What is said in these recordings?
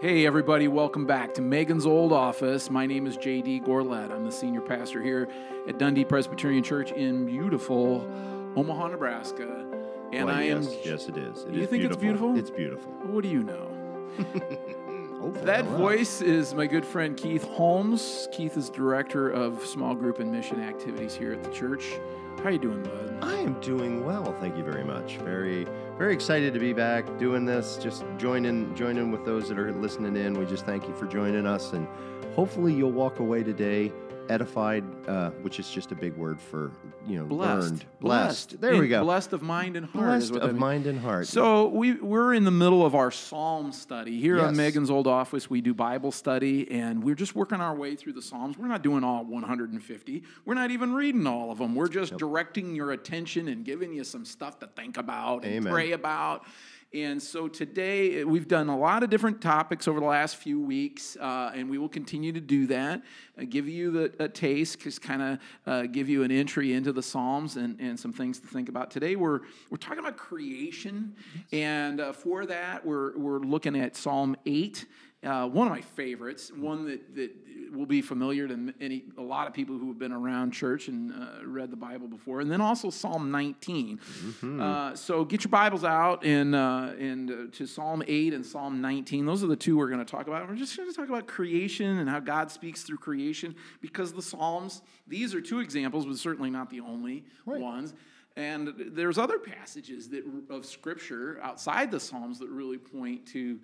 Hey, everybody, welcome back to Megan's Old Office. My name is JD Gorlet. I'm the senior pastor here at Dundee Presbyterian Church in beautiful Omaha, Nebraska. And Why, I am. yes, yes, it is. It You is think it's beautiful? It's beautiful. What do you know? Hopefully That voice is my good friend Keith Holmes. Keith is director of small group and mission activities here at the church. How are you doing, bud? I am doing well, thank you very much. Very, very excited to be back doing this. Just joining, joining with those that are listening in. We just thank you for joining us, and hopefully you'll walk away today edified, uh, which is just a big word for you know Blessed. learned, blessed. There In- we go. Blessed of mind and heart. Blessed of mind and heart. So we we're in the middle of our Psalm study here on Yes. Megan's old office. We do Bible study, and we're just working our way through the Psalms. We're not doing all 150. We're not even reading all of them. We're just directing your attention and giving you some stuff to think about and Amen. pray about. And so today we've done a lot of different topics over the last few weeks, uh, and we will continue to do that. Uh, give you the, a taste, just kind of uh, give you an entry into the Psalms and, and some things to think about. Today we're we're talking about creation, and uh, for that we're we're looking at Psalm eight. Uh, one of my favorites, one that, that will be familiar to any a lot of people who have been around church and uh, read the Bible before, and then also Psalm 19. Uh, so get your Bibles out and uh, and uh, to Psalm 8 and Psalm 19. Those are the two we're going to talk about. We're just going to talk about creation and how God speaks through creation because the Psalms. These are two examples, but certainly not the only ones. And there's other passages that of Scripture outside the Psalms that really point to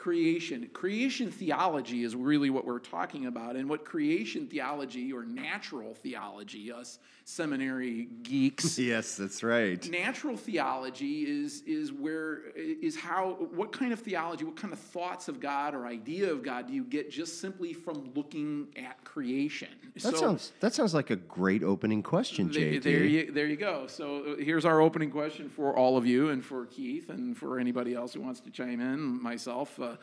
creation. Creation theology is really what we're talking about. And what creation theology or natural theology, us seminary geeks, yes, that's right. natural theology is is where is how what kind of theology, what kind of thoughts of God or idea of God do you get just simply from looking at creation? That sounds that sounds like a great opening question, JT. there you, there you go. So uh, here's our opening question for all of you and for Keith and for anybody else who wants to chime in, myself, uh,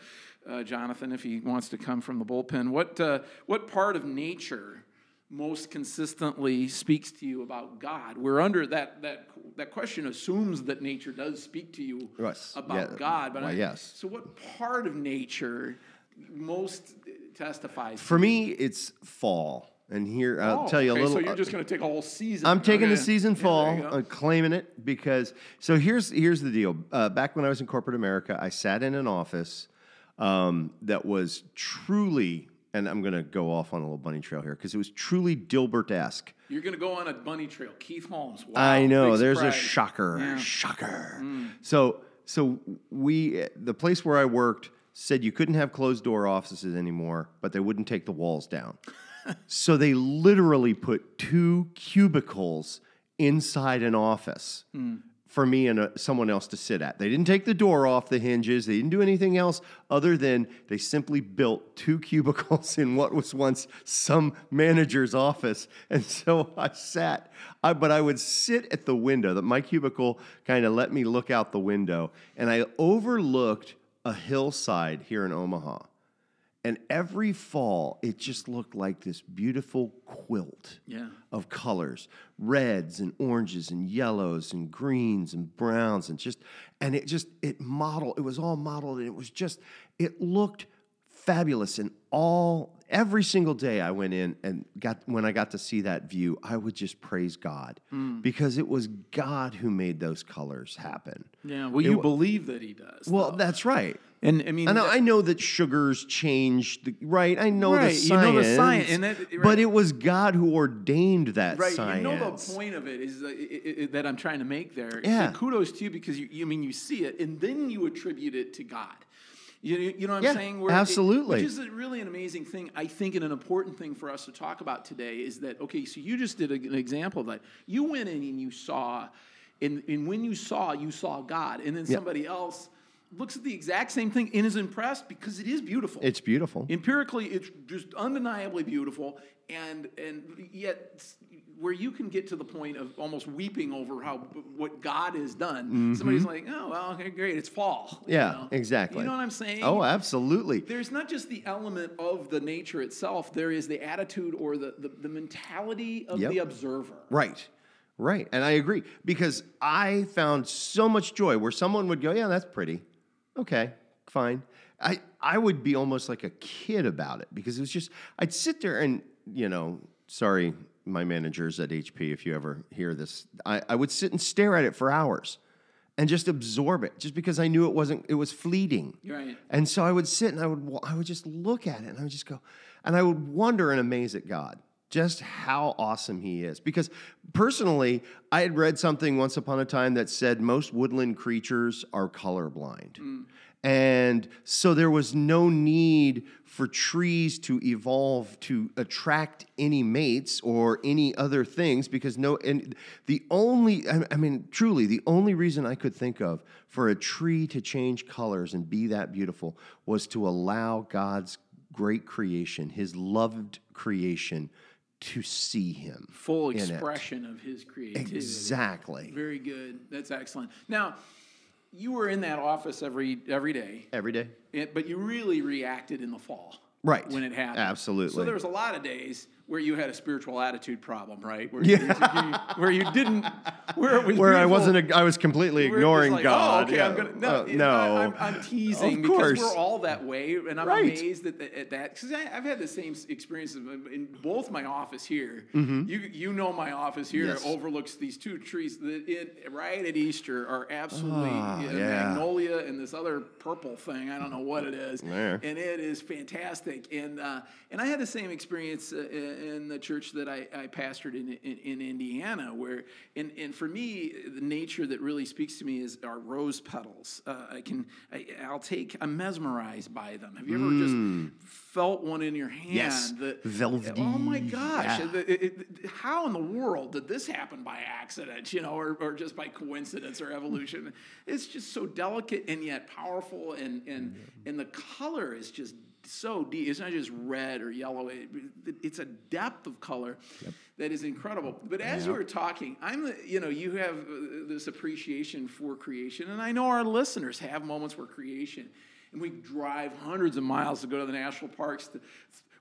uh, Jonathan, if he wants to come from the bullpen. What, uh, what part of nature most consistently speaks to you about God? We're under that, that, that question assumes that nature does speak to you Yes. about Yeah. God. But Why, I- yes. So what part of nature most testifies For me, it's fall, and here I'll Oh, tell you okay, a little. So you're just going to take a whole season. I'm taking the season fall, there you go. uh, claiming it because. So here's here's the deal. Uh, back when I was in corporate America, I sat in an office um, that was truly, and I'm going to go off on a little bunny trail here because it was truly Dilbert-esque. You're going to go on a bunny trail. Keith Holmes. Wow, I know. There's a shocker. Yeah. Mm. Shocker. So so we the place where I worked said you couldn't have closed door offices anymore, but they wouldn't take the walls down. so they literally put two cubicles inside an office. Mm. For me and uh someone else to sit at. They didn't take the door off the hinges. They didn't do anything else other than they simply built two cubicles in what was once some manager's office. And so I sat, I, but I would sit at the window. That my cubicle kind of let me look out the window, and I overlooked a hillside here in Omaha. And every fall, it just looked like this beautiful quilt Yeah. of colors reds and oranges and yellows and greens and browns and just and it just it modeled it was all modeled and it was just it looked fabulous and all every single day I went in and got when I got to see that view I would just praise God Hmm. because it was God who made those colors happen. Yeah. Well, you believe that he does. Well, though. that's right. And I mean, And I know that sugars change, the, right? I know Right, the you science. know the science, and that- But it was God who ordained that right. science. You know the point of it is uh, that, i- i- that I'm trying to make there. Yeah. So kudos to you because you, you I mean you see it and then you attribute it to God. You, you know what I'm saying? Where absolutely. which is really an amazing thing. I think, and an important thing for us to talk about today is that okay. So you just did a- an example of that. You went in and you saw, and, and when you saw, you saw God, and then somebody else looks at the exact same thing and is impressed because it is beautiful. It's beautiful. Empirically, it's just undeniably beautiful, and and yet where you can get to the point of almost weeping over how what God has done. Somebody's like, oh well, okay, great, it's fall. you Mm-hmm. yeah, know? exactly. You know what I'm saying? Oh, absolutely. There's not just the element of the nature itself. There is the attitude or the the, the mentality of Yep. the observer. Right. Right. And I agree because I found so much joy where someone would go, Yeah, that's pretty. Okay. fine. I I would be almost like a kid about it because it was just I'd sit there and you know, sorry, my managers at HP, if you ever hear this, I, I would sit and stare at it for hours and just absorb it, just because I knew it wasn't it was fleeting. Right. And so I would sit and I would I would just look at it and I would just go, and I would wonder and amaze at God just how awesome He is. Because personally, I had read something once upon a time that said most woodland creatures are colorblind. Hmm. And so there was no need for trees to evolve to attract any mates or any other things because no, and the only, I I mean, truly, the only reason I could think of for a tree to change colors and be that beautiful was to allow God's great creation, his loved creation, to see him. Full expression of his creativity. Exactly. Very good. That's excellent. Now, you were in that office every every day, Every day. it- but you really reacted in the fall. Right. When it happened. Absolutely. So there was a lot of days where you had a spiritual attitude problem, right? Where, you, where you didn't, where Where I wasn't, I was completely ignoring like, God. Oh, okay, Yeah. I'm gonna no, Uh, no. know, I'm, I'm teasing Of because course. we're all that way, and I'm Right. amazed at, the, at that because I've had the same experience in in both my office here. You you know my office here Mm-hmm. Yes. overlooks these two trees that it, right at Easter are absolutely uh, yeah. magnolia and this other purple thing. I don't know what it is, There. and it is fantastic. And uh, and I had the same experience uh, in the church that I, I pastored in, in in Indiana, where and and for me the nature that really speaks to me is our rose petals. Uh, I can I, I'll take I'm mesmerized by them. Have you ever just felt one in your hand? Mm. Yes. that- Velvety. Oh my gosh! Yeah. It- it- it- how in the world did this happen by accident? You know, or, or just by coincidence or evolution? It's just so delicate and yet powerful, and and and the color is just so deep. It's not just red or yellow. It, it- it's a depth of color that is incredible. But as you were talking, I'm you know you have uh, this appreciation for creation, and I know our listeners have moments where creation, and we drive hundreds of miles to go to the national parks. To,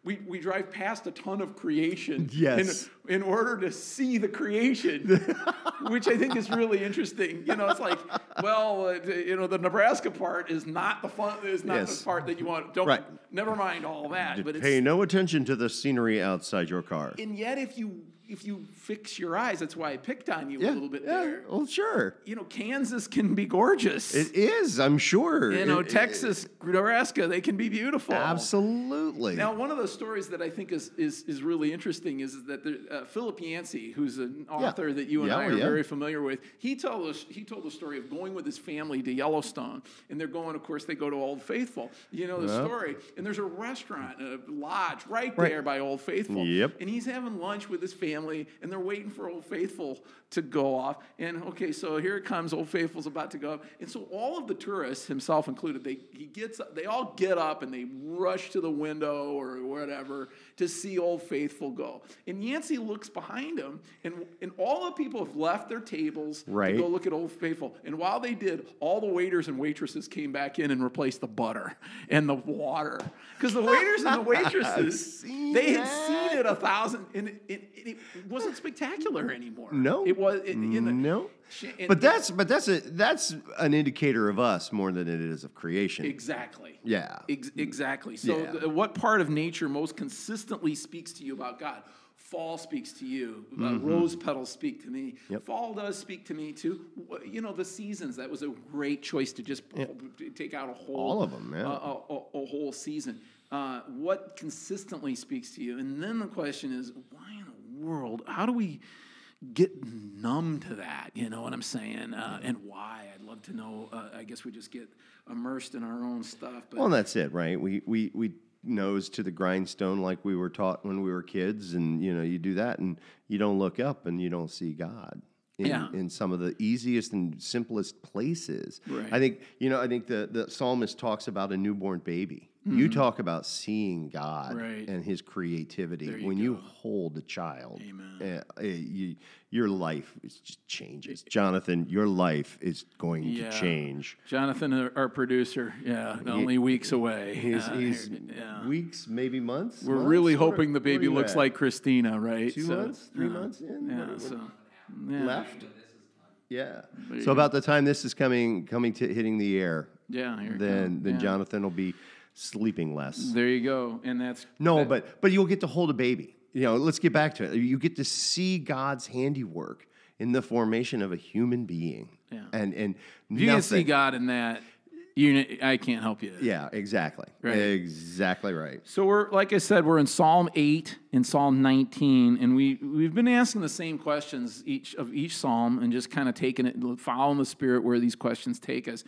we, we drive past a ton of creation Yes. in, in order to see the creation, which I think is really interesting. You know, it's like, well, uh, you know, the Nebraska part is not the fun, is not Yes. the part that you want. Don't Right. never mind all that. But it's, Pay no attention to the scenery outside your car. and yet if you if you fix your eyes, that's why I picked on you a little bit yeah. there. Well, sure. You know, Kansas can be gorgeous. It is, I'm sure. you know, It- it- Texas, Nebraska, they can be beautiful. absolutely. Now, one of the stories that I think is is, is really interesting is that there, uh, Philip Yancey, who's an author that you and Yeah, I are yeah. very familiar with, he told us he told the story of going with his family to Yellowstone, and they're going. Of course, they go to Old Faithful. You know the Yeah. story, and there's a restaurant, a lodge right, Right. there by Old Faithful. Yep. And he's having lunch with his family, and they're waiting for Old Faithful to go off. And okay, so here it comes. Old Faithful's about to go up, and so all of the tourists, himself included, they he gets they all get up and they rush to the window or whatever to see Old Faithful go. And Yancey looks behind him, and and all the people have left their tables Right. to go look at Old Faithful. And while they did, all the waiters and waitresses came back in and replaced the butter and the water because the waiters and the waitresses they had that. seen it a thousand, and it, it, it wasn't spectacular anymore. No. it was. It, you know, no. Sh- and- But that's but that's a that's an indicator of us more than it is of creation. exactly. Yeah. Ex- exactly. So, Yeah. th- what part of nature most consistently speaks to you about God? Fall speaks to you. Uh, rose petals speak to me. Mm-hmm. Yep. Fall does speak to me too. You know the seasons. That was a great choice to just to take out a whole All of 'em, yeah. a, a- a whole season. Uh, what consistently speaks to you? And then the question is, why in the world? How do we get numb to that? You know what I'm saying? Uh, and why? I'd love to know. Uh, I guess we just get immersed in our own stuff. But Well, that's it, right? We we we nose to the grindstone like we were taught when we were kids, and you know, you do that, and you don't look up, and you don't see God. In, Yeah. in some of the easiest and simplest places. Right. I think, you know, I think the, the psalmist talks about a newborn baby. You talk about seeing God Mm-hmm. Right. and his creativity. You when you hold a child, Amen. uh, uh, you, your life is just changes. Jonathan, your life is going Yeah. to change. Jonathan, our- our producer, yeah, only weeks away. He's, Uh, he's yeah. weeks, maybe months. We're months? really What are- hoping the baby looks at? like Christina, right? two So, months, three uh, months in. Yeah. What- what- So, yeah. left. Yeah. you So about the time this is coming coming to hitting the air, Yeah, here then then Yeah. Jonathan will be sleeping less. There you go, and that's No, that- but but you'll get to hold a baby. You know, let's get back to it. You get to see God's handiwork in the formation of a human being. Yeah. And and you can see God in that, you I can't help you. Yeah, exactly. Right. Exactly right. So we're like I said, we're in Psalm eight and Psalm nineteen, and we we've been asking the same questions each of each psalm, and just kind of taking it, following the Spirit where these questions take us,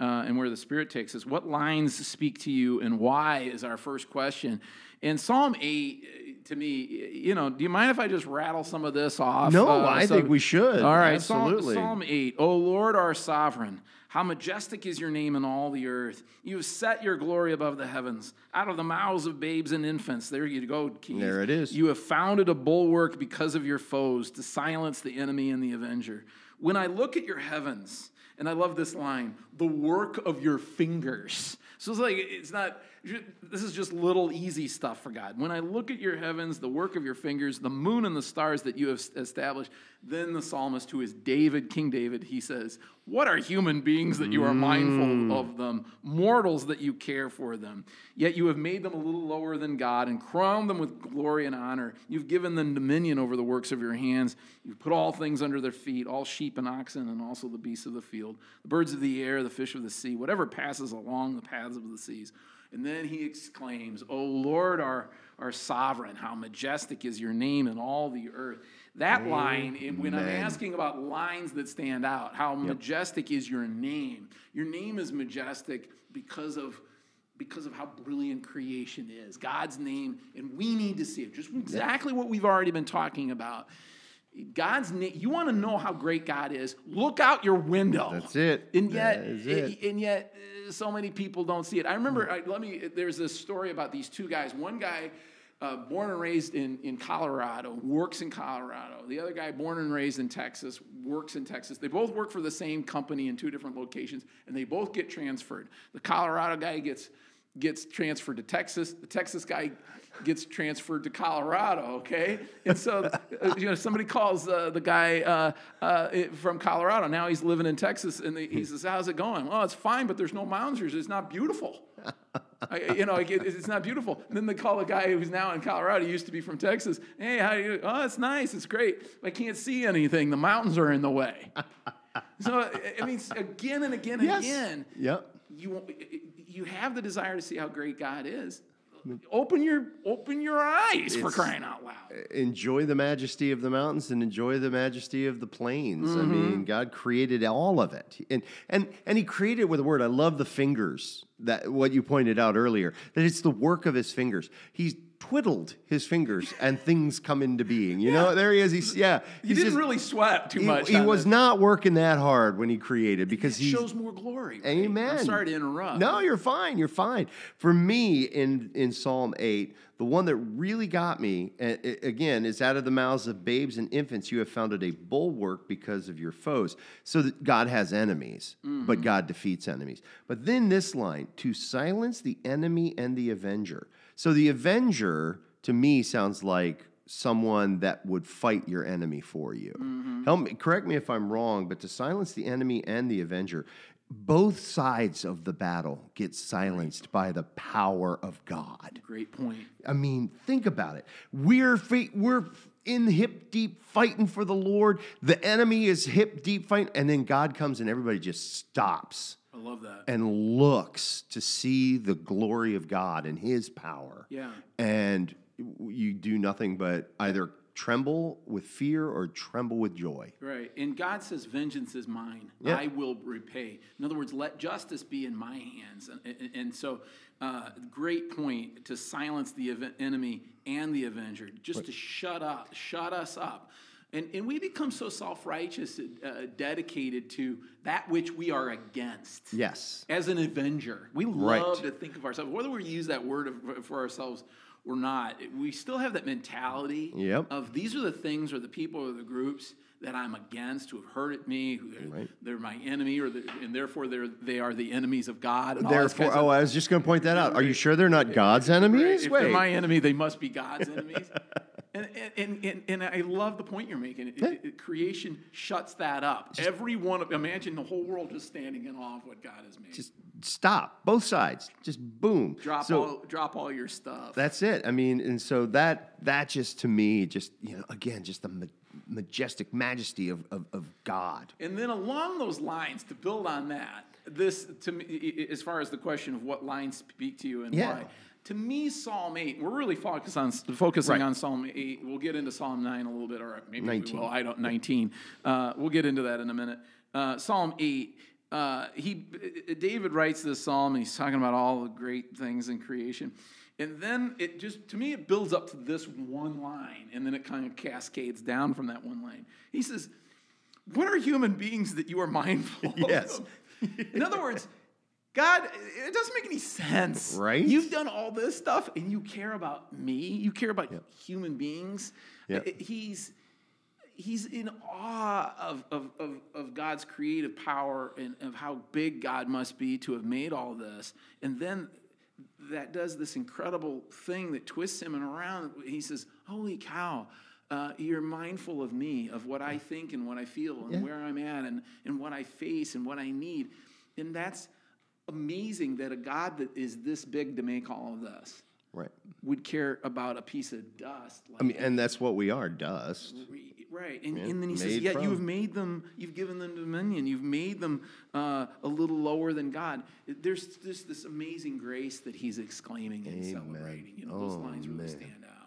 uh, and where the Spirit takes us. What lines speak to you, and why is our first question. And Psalm eight, to me, you know, do you mind if I just rattle some of this off? No, Uh, I so- think we should. All right, Psalm- Absolutely. Psalm 8. O Lord, our sovereign, how majestic is your name in all the earth. You have set your glory above the heavens. Out of the mouths of babes and infants. There you go, Keith. There it is. You have founded a bulwark because of your foes to silence the enemy and the avenger. When I look at your heavens, and I love this line, the work of your fingers. So it's like, it's not, this is just little easy stuff for God. When I look at your heavens, the work of your fingers, the moon and the stars that you have established, then the psalmist, who is David, King David, he says, What are human beings that you are mindful mm. of them, mortals that you care for them? Yet you have made them a little lower than God and crowned them with glory and honor. You've given them dominion over the works of your hands. You've put all things under their feet, all sheep and oxen, and also the beasts of the field, the birds of the air, the fish of the sea, whatever passes along the paths of the seas. And then he exclaims, O Lord, our, our sovereign, how majestic is your name in all the earth. That line, when I'm asking about lines that stand out, how majestic is your name? Your name is majestic because of because of how brilliant creation is. God's name, and we need to see it. Just exactly what we've already been talking about. God's name, you want to know how great God is, look out your window. That's it. And yet, it. and yet, uh, so many people don't see it. I remember. I, let me. There's this story about these two guys. One guy, uh, born and raised in in Colorado, works in Colorado. The other guy, born and raised in Texas, works in Texas. They both work for the same company in two different locations, and they both get transferred. The Colorado guy gets gets transferred to Texas. The Texas guy gets transferred to Colorado. Okay, and so uh, you know somebody calls uh, the guy uh, uh, from Colorado. Now he's living in Texas, and he says, "How's it going?" Well, it's fine, but there's no mountains. It's not beautiful. I, you know, it- it's not beautiful. And then they call the guy who's now in Colorado, he used to be from Texas. Hey, how you? Oh, it's nice. It's great. I can't see anything. The mountains are in the way. So I- I mean, again and again and Yes. again Yep. You you have the desire to see how great God is. Open your open your eyes for crying out loud. enjoy the majesty of the mountains and enjoy the majesty of the plains. I Mm-hmm. mean, God created all of it, and and and He created it with a word. I love the fingers that what you pointed out earlier. That it's the work of His fingers. He's twiddled His fingers, and things come into being. You know, there He is. He's yeah. He he's didn't just- really sweat too He, much. he was this. not working that hard when he created because It he shows more glory. right? Amen. I'm sorry to interrupt. No, you're fine. You're fine. For me, in in Psalm eight, the one that really got me, again, is out of the mouths of babes and infants. You have founded a bulwark because of your foes. So that God has enemies, Mm-hmm. but God defeats enemies. But then this line: to silence the enemy and the avenger. So the avenger, to me, sounds like someone that would fight your enemy for you. Mm-hmm. Help me, correct me if I'm wrong, but to silence the enemy and the avenger, both sides of the battle get silenced by the power of God. Great point. I mean, think about it. We're fi- we're in hip deep fighting for the Lord. The enemy is hip deep fighting, and then God comes and everybody just stops I love that. and looks to see the glory of God and His power. Yeah. And you do nothing but either tremble with fear or tremble with joy. Right. And God says, Vengeance is mine. Yeah. I will repay. In other words, let justice be in my hands. And, and, and so, uh, great point to silence the enemy and the avenger, just to shut up, shut us up. And, and we become so self righteous, uh, dedicated to that which we are against. Yes. As an avenger, we Right. love to think of ourselves, whether we use that word for ourselves or not, we still have that mentality Yep. of these are the things or the people or the groups that I'm against who have hurted me, who Right. they're my enemy, or the, and therefore they're they are the enemies of God. And all this Therefore, kinds of- oh, I was just going to point that out. Are you sure they're not God's enemies? if they're my enemy, they must be God's enemies. And, And, and, and, I love the point you're making. It, it- it- creation shuts that up. Every one of, imagine the whole world just standing in awe of what God has made. Just stop, both sides, just boom. drop, So- all, drop all your stuff. That's it. I mean, and so that that just to me, just you know, again, just the ma- majestic majesty of, of, of God. And then along those lines, to build on that, this to me, as far as the question of what lines speak to you and Yeah. why, to me, Psalm eight. We're really focused on focusing Right. on Psalm eight. We'll get into Psalm nine a little bit, or maybe 19. we will. I don't. Nineteen. Uh, we'll get into that in a minute. Uh, psalm eight. Uh, he David writes this psalm, and he's talking about all the great things in creation. And then it just, to me, it builds up to this one line, and then it kind of cascades down from that one line. He says, what are human beings that you are mindful Yes. of? In other words, God, it doesn't make any sense. Right? You've done all this stuff and you care about me. You care about human beings. Yep. He's he's in awe of, of, of, of God's creative power and of how big God must be to have made all this. And then that does this incredible thing that twists him and around. He says, Holy cow, uh, you're mindful of me, of what I think and what I feel and Yeah. where I'm at and, and what I face and what I need. And that's amazing that a God that is this big to make all of this Right. would care about a piece of dust. Like I mean, and that's what we are, dust. Right, and, and then he says, made "Yeah, you have made them. You've given them dominion. You've made them uh, a little lower than God." There's just this amazing grace that he's exclaiming and Amen. celebrating. You know, those Oh, lines really man. stand out.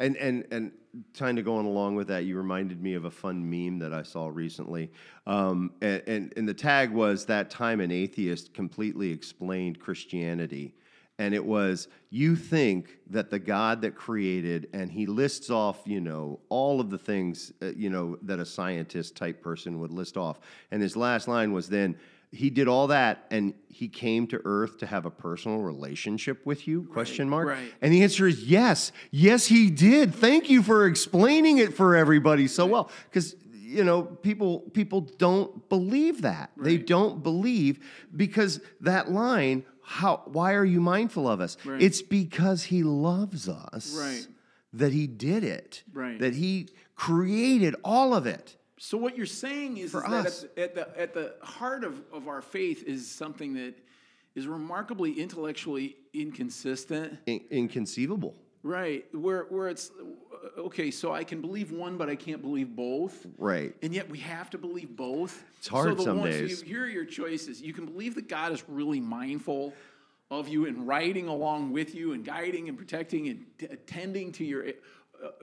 And and and kind of going along with that, you reminded me of a fun meme that I saw recently. Um, and, and and the tag was that time an atheist completely explained Christianity. And it was, you think that the God that created, and he lists off, you know, all of the things, uh, you know, that a scientist type person would list off. And his last line was then, he did all that and he came to earth to have a personal relationship with you? Question mark. right. and the answer is yes. Yes he did. Thank you for explaining it for everybody so well. Because you know people people don't believe that. They don't believe because that line how why are you mindful of us? Right. it's because he loves us Right. that he did it Right. that he created all of it So what you're saying is, is that at the, at the at the heart of, of our faith is something that is remarkably intellectually inconsistent. In- inconceivable Right, where where it's okay. So I can believe one, but I can't believe both. right And yet we have to believe both. It's hard so the some ones- days. You, here are your choices. You can believe that God is really mindful of you and riding along with you and guiding and protecting and t- attending to your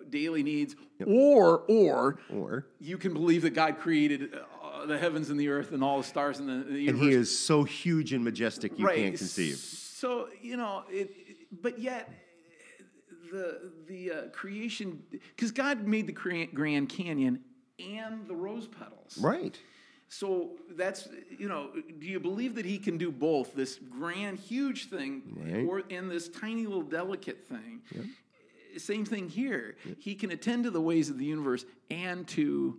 daily needs, or or or you can believe that God created uh, the heavens and the earth and all the stars and the, the and he is so huge and majestic you can't conceive So you know, it, but yet the the uh, creation, because God made the Grand Canyon and the rose petals. right So that's you know, do you believe that He can do both this grand, huge thing, Right. or in this tiny little delicate thing? Same thing here. He can attend to the ways of the universe and to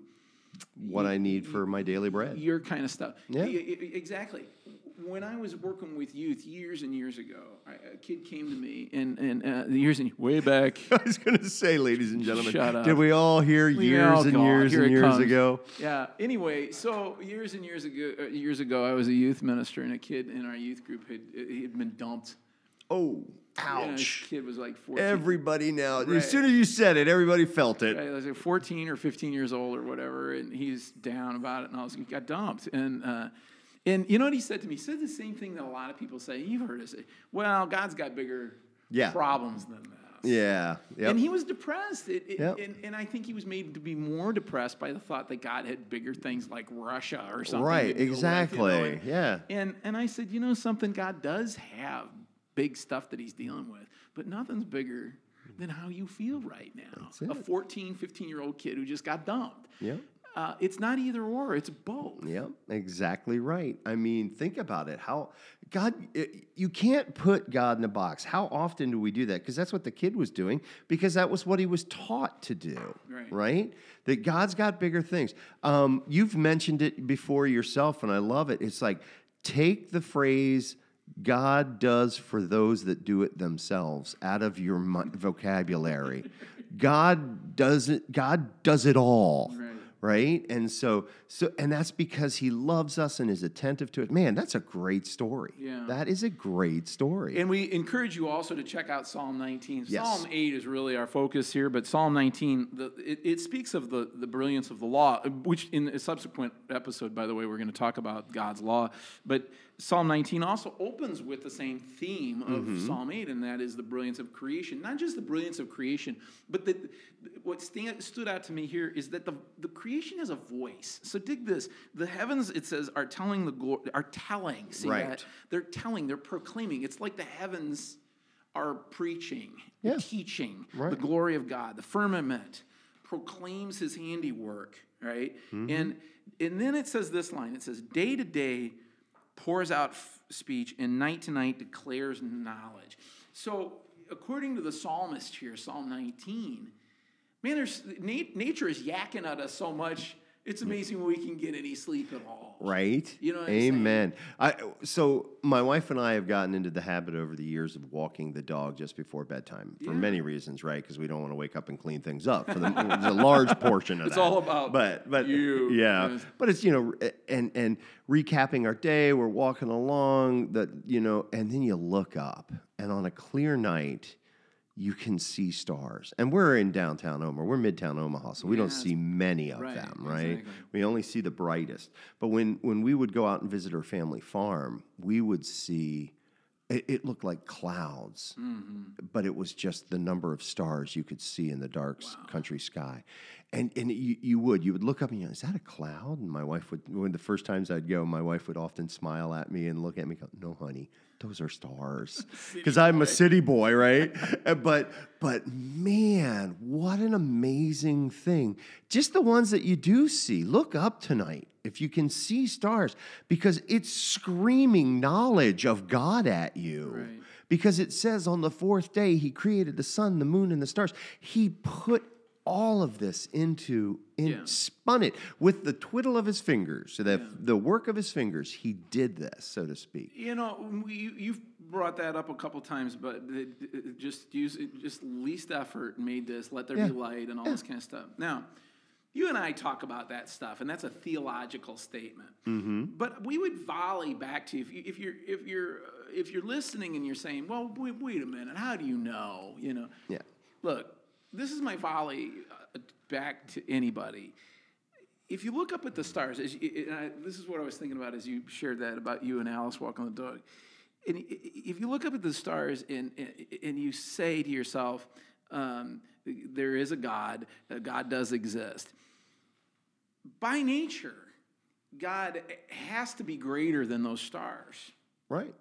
what I need for my daily bread. your kind of stuff. Yeah. Y- y- exactly. When I was working with youth years and years ago, I, a kid came to me, and and uh, the years and way back. I was going to say, ladies and gentlemen, Shut up. did we all hear years Oh, and God, years here and years comes. ago? Yeah. Anyway, so years and years ago, uh, years ago, I was a youth minister, and a kid in our youth group had he had been dumped. Oh, Yeah, ouch. kid was like fourteen. Everybody now, Right. as soon as you said it, everybody felt it. Right, he was like 14 or 15 years old or whatever, and he's down about it, and I was he got dumped. And uh, and you know what he said to me? He said the same thing that a lot of people say. You've heard us say, "Well, God's got bigger Yeah. problems than that." Yeah. Yep. And he was depressed. It, it, Yep. and, and I think he was made to be more depressed by the thought that God had bigger things like Russia or something. right, deal with, you know, exactly. and- yeah. and and I said, you know something, God does have big stuff that he's dealing with, but nothing's bigger than how you feel right now. A it. 14, 15 year old kid who just got dumped. Yep. Uh, it's not either or, it's both. Yep, exactly right. I mean, think about it. How God, it- you can't put God in a box. How often do we do that? Because that's what the kid was doing, because that was what he was taught to do. Right. That God's got bigger things. Um, you've mentioned it before yourself, and I love it. It's like take the phrase, God does for those that do it themselves out of your vocabulary. God does it. God does it all. Right. Right. And so, so, and that's because he loves us and is attentive to it. Man, that's a great story. Yeah. That is a great story. And we encourage you also to check out Psalm 19. Yes. Psalm 8 is really our focus here, but Psalm 19, the, it, it speaks of the, the brilliance of the law, which in a subsequent episode, by the way, we're going to talk about God's law. But Psalm 19 also opens with the same theme of Mm-hmm. Psalm 8, and that is the brilliance of creation. Not just the brilliance of creation, but the, what stand, stood out to me here is that the, the creation has a voice. So dig this. The heavens, it says, are telling the glory, are telling. See Right. that? They're telling, they're proclaiming. It's like the heavens are preaching, Yeah. teaching Right. the glory of God. The firmament proclaims his handiwork, right? Mm-hmm. And and then it says this line. It says, "Day to day pours out speech, and night to night declares knowledge." So, according to the psalmist here, Psalm 19, man, there's nat- nature is yakking at us so much. It's amazing when we can get any sleep at all. Right? You know what I'm? Amen. I, so my wife and I have gotten into the habit over the years of walking the dog just before bedtime for Yeah. many reasons, right? Because we don't want to wake up and clean things up. For the, there's a large portion of it. It's that. all about but but you. yeah. Yes. But it's you know and and recapping our day. We're walking along that you know, and then you look up, and on a clear night. You can see stars, and we're in downtown Omaha. We're midtown Omaha, so we don't see many of Right, them, right? exactly. We only see the brightest. But when, when we would go out and visit our family farm, we would see it, it looked like clouds, mm-hmm. but it was just the number of stars you could see in the dark s- country sky. And, and you, you would, you would look up and you know, is that a cloud? And my wife would, when the first times I'd go, my wife would often smile at me and look at me and go, no, honey, those are stars. Because I'm a city boy, right? Uh, but, but man, what an amazing thing. Just the ones that you do see. Look up tonight if you can see stars because it's screaming knowledge of God at you. Right. Because it says on the fourth day, he created the sun, the moon, and the stars. He put all of this into, in, Yeah. spun it with the twiddle of his fingers. So that the work of his fingers, he did this, so to speak. You know, you- you've brought that up a couple times, but just use it, just least effort made this. Let there Yeah. be light and all this kind of stuff. Now, you and I talk about that stuff, and that's a theological statement. Mm-hmm. But we would volley back to you if, you, if you're if you're if you're listening and you're saying, "Well, wait, wait a minute, how do you know?" You know, Yeah. look, this is my volley uh, back to anybody. If you look up at the stars, as you, and I, this is what I was thinking about as you shared that about you and Alice walking the dog. And if you look up at the stars and, and, and you say to yourself, um, there is a God, uh, God does exist. By nature, God has to be greater than those stars Right.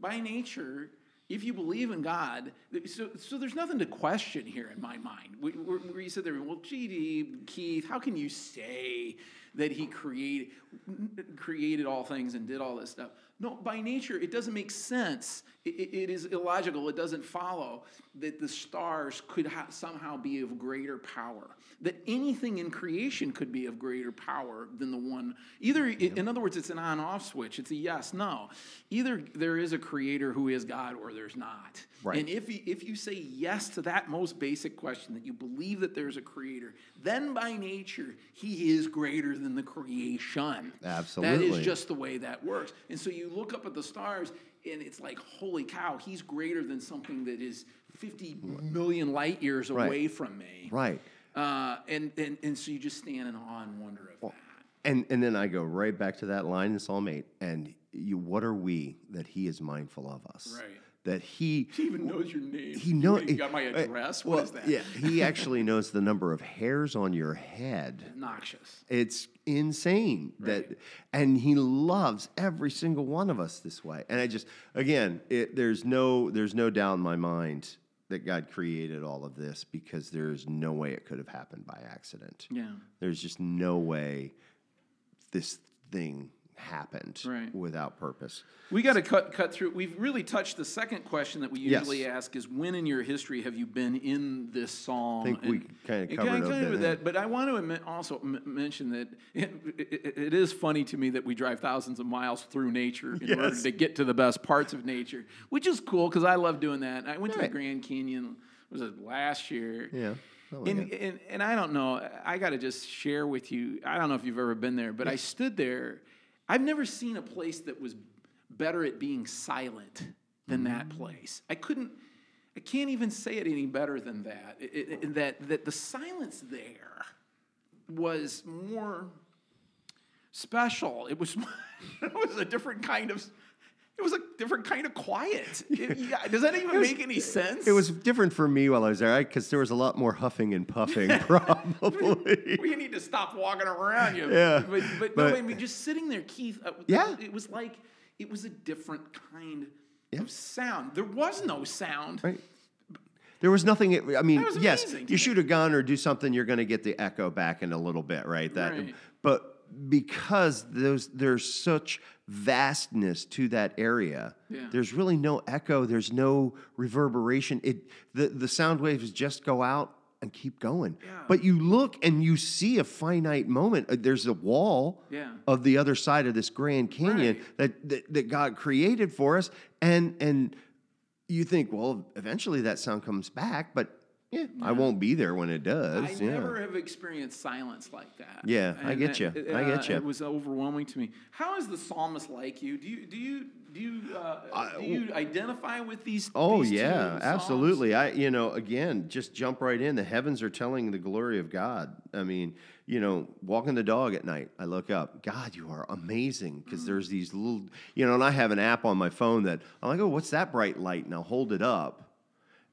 by nature, if you believe in God, so, so there's nothing to question here in my mind. We- Where, you sit there, well, GD, Keith, how can you say that he created created all things and did all this stuff? No, by nature, it doesn't make sense. It, it- is illogical. It doesn't follow that the stars could ha- somehow be of greater power. That anything in creation could be of greater power than the one. Either, in other words, it's an on-off switch. It's a yes, no. Either there is a creator who is God, or there's not. Right. And if you, if you say yes to that most basic question, that you believe that there's a creator, then by nature he is greater than the creation. Absolutely. is just the way that works. And so you look up at the stars, and it's like, holy cow, he's greater than something that is 50 million light years Right. away from me. Right. Uh, and, and, and so you just stand in awe and wonder of that. And and then I go right back to that line in Psalm 8. And you, what are we that he is mindful of us? Right. That he He even knows your name. he knows You got my address? What well, is that? Yeah, he actually knows the number of hairs on your head. Noxious. It's insane that, and he loves every single one of us this way. And I just, again, it, there's no, there's no doubt in my mind that God created all of this because there's no way it could have happened by accident. Yeah. There's just no way this thing happened Right. without purpose. We got to cut cut through. We've really touched the second question that we Yes. usually ask is when in your history have you been in this psalm? I think we kinda and covered a bit, that, but I want to also m- mention that it, it- it is funny to me that we drive thousands of miles through nature in order to get to the best parts of nature, which is cool because I love doing that. I went to the Grand Canyon was it last year? Yeah. And, and, and I don't know. I got to just share with you. I don't know if you've ever been there, but I stood there. I've never seen a place that was better at being silent than that Mm. place. I couldn't. I can't even say it any better than that. It- it- that that the silence there was more special. It was it was a different kind of. It was a different kind of quiet. It- yeah, does that even make any sense? It was different for me while I was there because there was a lot more huffing and puffing, probably. we need to stop walking around. You, Yeah, but but, but- no, I mean, just sitting there, Keith. Uh, Yeah. it was like it was a different kind Yeah. of sound. There was no sound. Right. There was nothing. I mean, yes, you shoot a gun or do something, you're going to get the echo back in a little bit, right? That, Right. but because those there's such vastness to that area, Yeah. there's really no echo. There's no reverberation. It the the sound waves just go out and keep going. Yeah. But you look and you see a finite moment. Uh, There's a wall Yeah. of the other side of this Grand Canyon Right. that, that that God created for us, and and you think, well, eventually that sound comes back, but yeah, I won't be there when it does. I yeah. never have experienced silence like that. Yeah, I And get that- you. I get uh, you. It was overwhelming to me. How is the psalmist like you? Do you do you do you uh, do you identify with these? Oh these yeah, absolutely. I you know again just jump right in. The heavens are telling the glory of God. I mean, you know, walking the dog at night, I look up. God, you are amazing because Mm. there's these little, you know, and I have an app on my phone that I'm like, oh, what's that bright light? And I'll hold it up.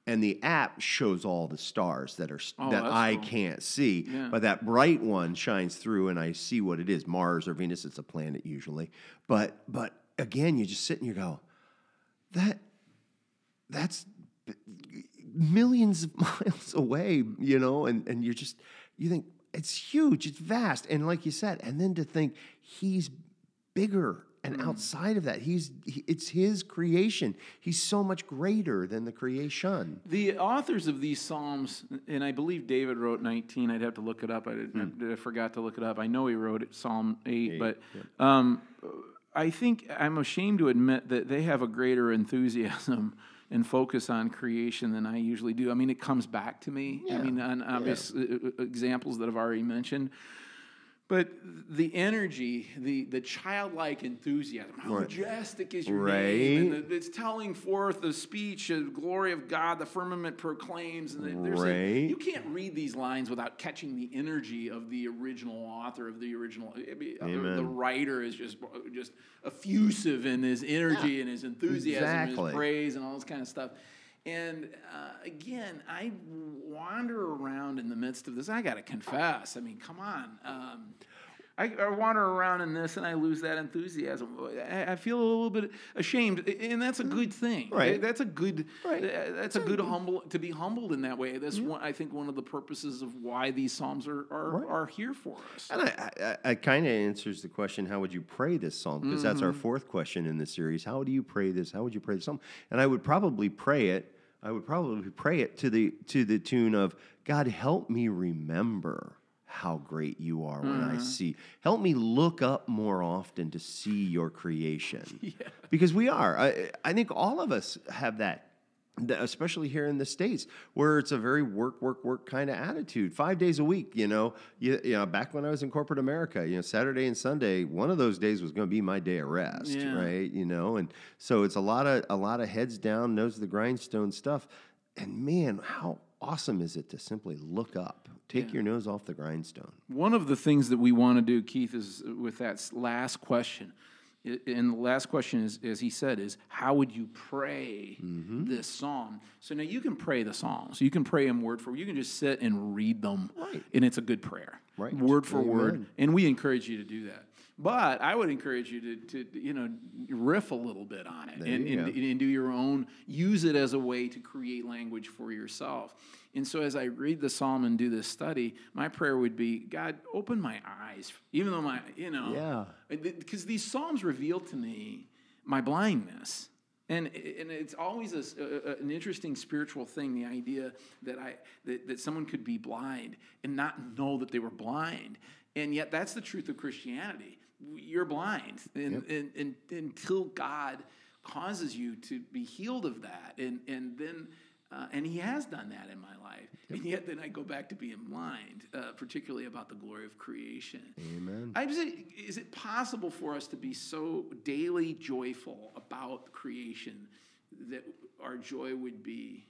And the app shows all the stars that are Oh, that I cool. can't see, Yeah. but that bright one shines through, and I see what it is. Mars or Venus, it's a planet usually. But but again, you just sit and you go, that that's millions of miles away, you know, and, and you're just, you think it's huge, it's vast. And like you said, and then to think he's bigger and outside of that, he's, he, it's his creation. He's so much greater than the creation. The authors of these psalms, and I believe David wrote 19. I'd have to look it up. I, did, I forgot to look it up. I know he wrote it, Psalm 8, but um, I think I'm ashamed to admit that they have a greater enthusiasm and focus on creation than I usually do. I mean, it comes back to me. I mean, on obvious uh, uh, examples that I've already mentioned. But the energy, the the childlike enthusiasm, how majestic is your name, and the, it's telling forth the speech, the glory of God, the firmament proclaims. And the- there's a, you can't read these lines without catching the energy of the original author of the original. Uh, the, writer is just just effusive in his energy and his enthusiasm, and his praise, and all this kind of stuff. And uh, again, I wander around in the midst of this. I got to confess. I mean, come on. Um, I, I wander around in this and I lose that enthusiasm. I, I feel a little bit ashamed, and that's a good thing. Right. That's a good. Right. uh, That's a good humble to be humbled in that way. That's one. I think one of the purposes of why these psalms are are, Right. are here for us. And I, I, I kind of answers the question, how would you pray this psalm? Because that's our fourth question in the series. How do you pray this? How would you pray this psalm? And I would probably pray it. I would probably pray it to the to the tune of God, help me remember how great you are when I mm-hmm. see. Help me look up more often to see your creation. Because we are. I, I think all of us have that th- especially here in the states where it's a very work work work kind of attitude. Five days a week you know? You, you know back when i was in corporate america you know saturday and sunday one of those days was going to be my day of rest Yeah. right? You know? And so it's a lot of a lot of heads down nose to the grindstone stuff. And man how awesome is it to simply look up take your nose off the grindstone? One of the things that we want to do, Keith, is with that last question. And the last question is, as he said, is how would you pray Mm-hmm. this psalm? So now you can pray the psalms. You can pray them word for word. You can just sit and read them, Right. and it's a good prayer, Right. word for word. And we encourage you to do that. But I would encourage you to, to you know, riff a little bit on it and, and, and do your own, use it as a way to create language for yourself. And so as I read the psalm and do this study, my prayer would be, God, open my eyes, even though my, you know, Yeah. because these psalms reveal to me my blindness. And, and it's always a a- an interesting spiritual thing, the idea that, I, that, that someone could be blind and not know that they were blind. And yet, that's the truth of Christianity. You're blind and, and, and, until God causes you to be healed of that. And, and then Uh, and he has done that in my life. And yet then I go back to being blind, uh, particularly about the glory of creation. Amen. I was, is it possible for us to be so daily joyful about creation that our joy would be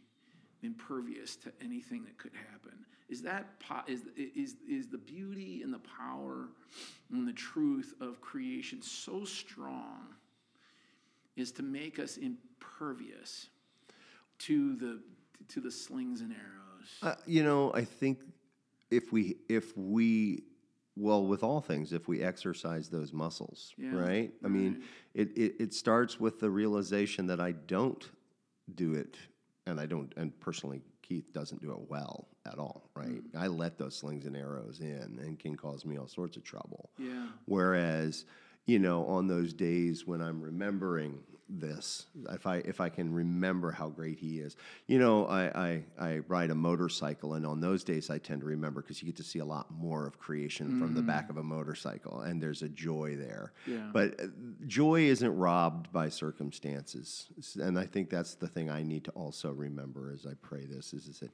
impervious to anything that could happen? Is that po- is, is, is the beauty and the power and the truth of creation so strong is to make us impervious to the to the slings and arrows? Uh, you know, I think if we if we well with all things if we exercise those muscles Yeah, right? I mean it, it it starts with the realization that i don't do it and i don't and personally keith doesn't do it well at all right? I let those slings and arrows in and can cause me all sorts of trouble. Yeah. Whereas, you know, on those days when I'm remembering this, if I if I can remember how great he is, you know, I I, I ride a motorcycle, and on those days I tend to remember because you get to see a lot more of creation from the back of a motorcycle, and there's a joy there. Yeah. But uh, joy isn't robbed by circumstances, and I think that's the thing I need to also remember as I pray this is, is that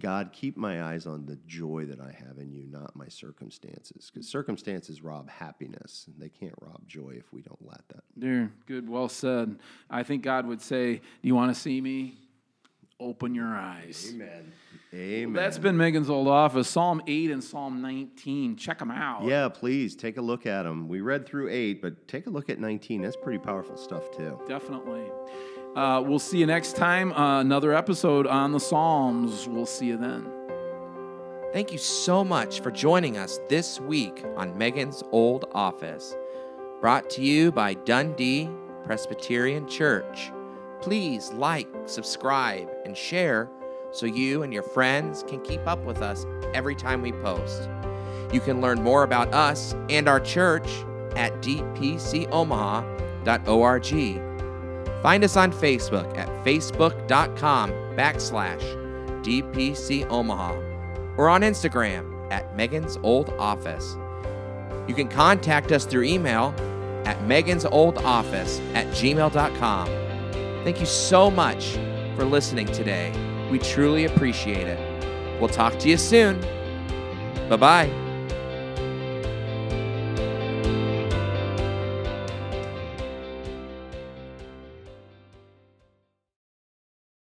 God keep my eyes on the joy that I have in you, not my circumstances, because circumstances rob happiness, and they can't rob joy if we don't let that. There, good, well said. I think God would say, Do you want to see me? Open your eyes. Amen. Amen. That's been Megan's old office, Psalm 8 and Psalm 19. Check them out. yeah, please take a look at them. We read through eight, but take a look at 19. That's pretty powerful stuff, too. Definitely. Uh, we'll see you next time. Uh, another episode on the Psalms. We'll see you then. Thank you so much for joining us this week on Megan's Old Office. Brought to you by Dundee Presbyterian Church. Please like, subscribe, and share so you and your friends can keep up with us every time we post. You can learn more about us and our church at dpcomaha.org. Find us on Facebook at facebook.com backslash dpcomaha or on Instagram at Megan's Old Office. You can contact us through email at Megan's Old Office at gmail.com. Thank you so much for listening today. We truly appreciate it. We'll talk to you soon. Bye bye.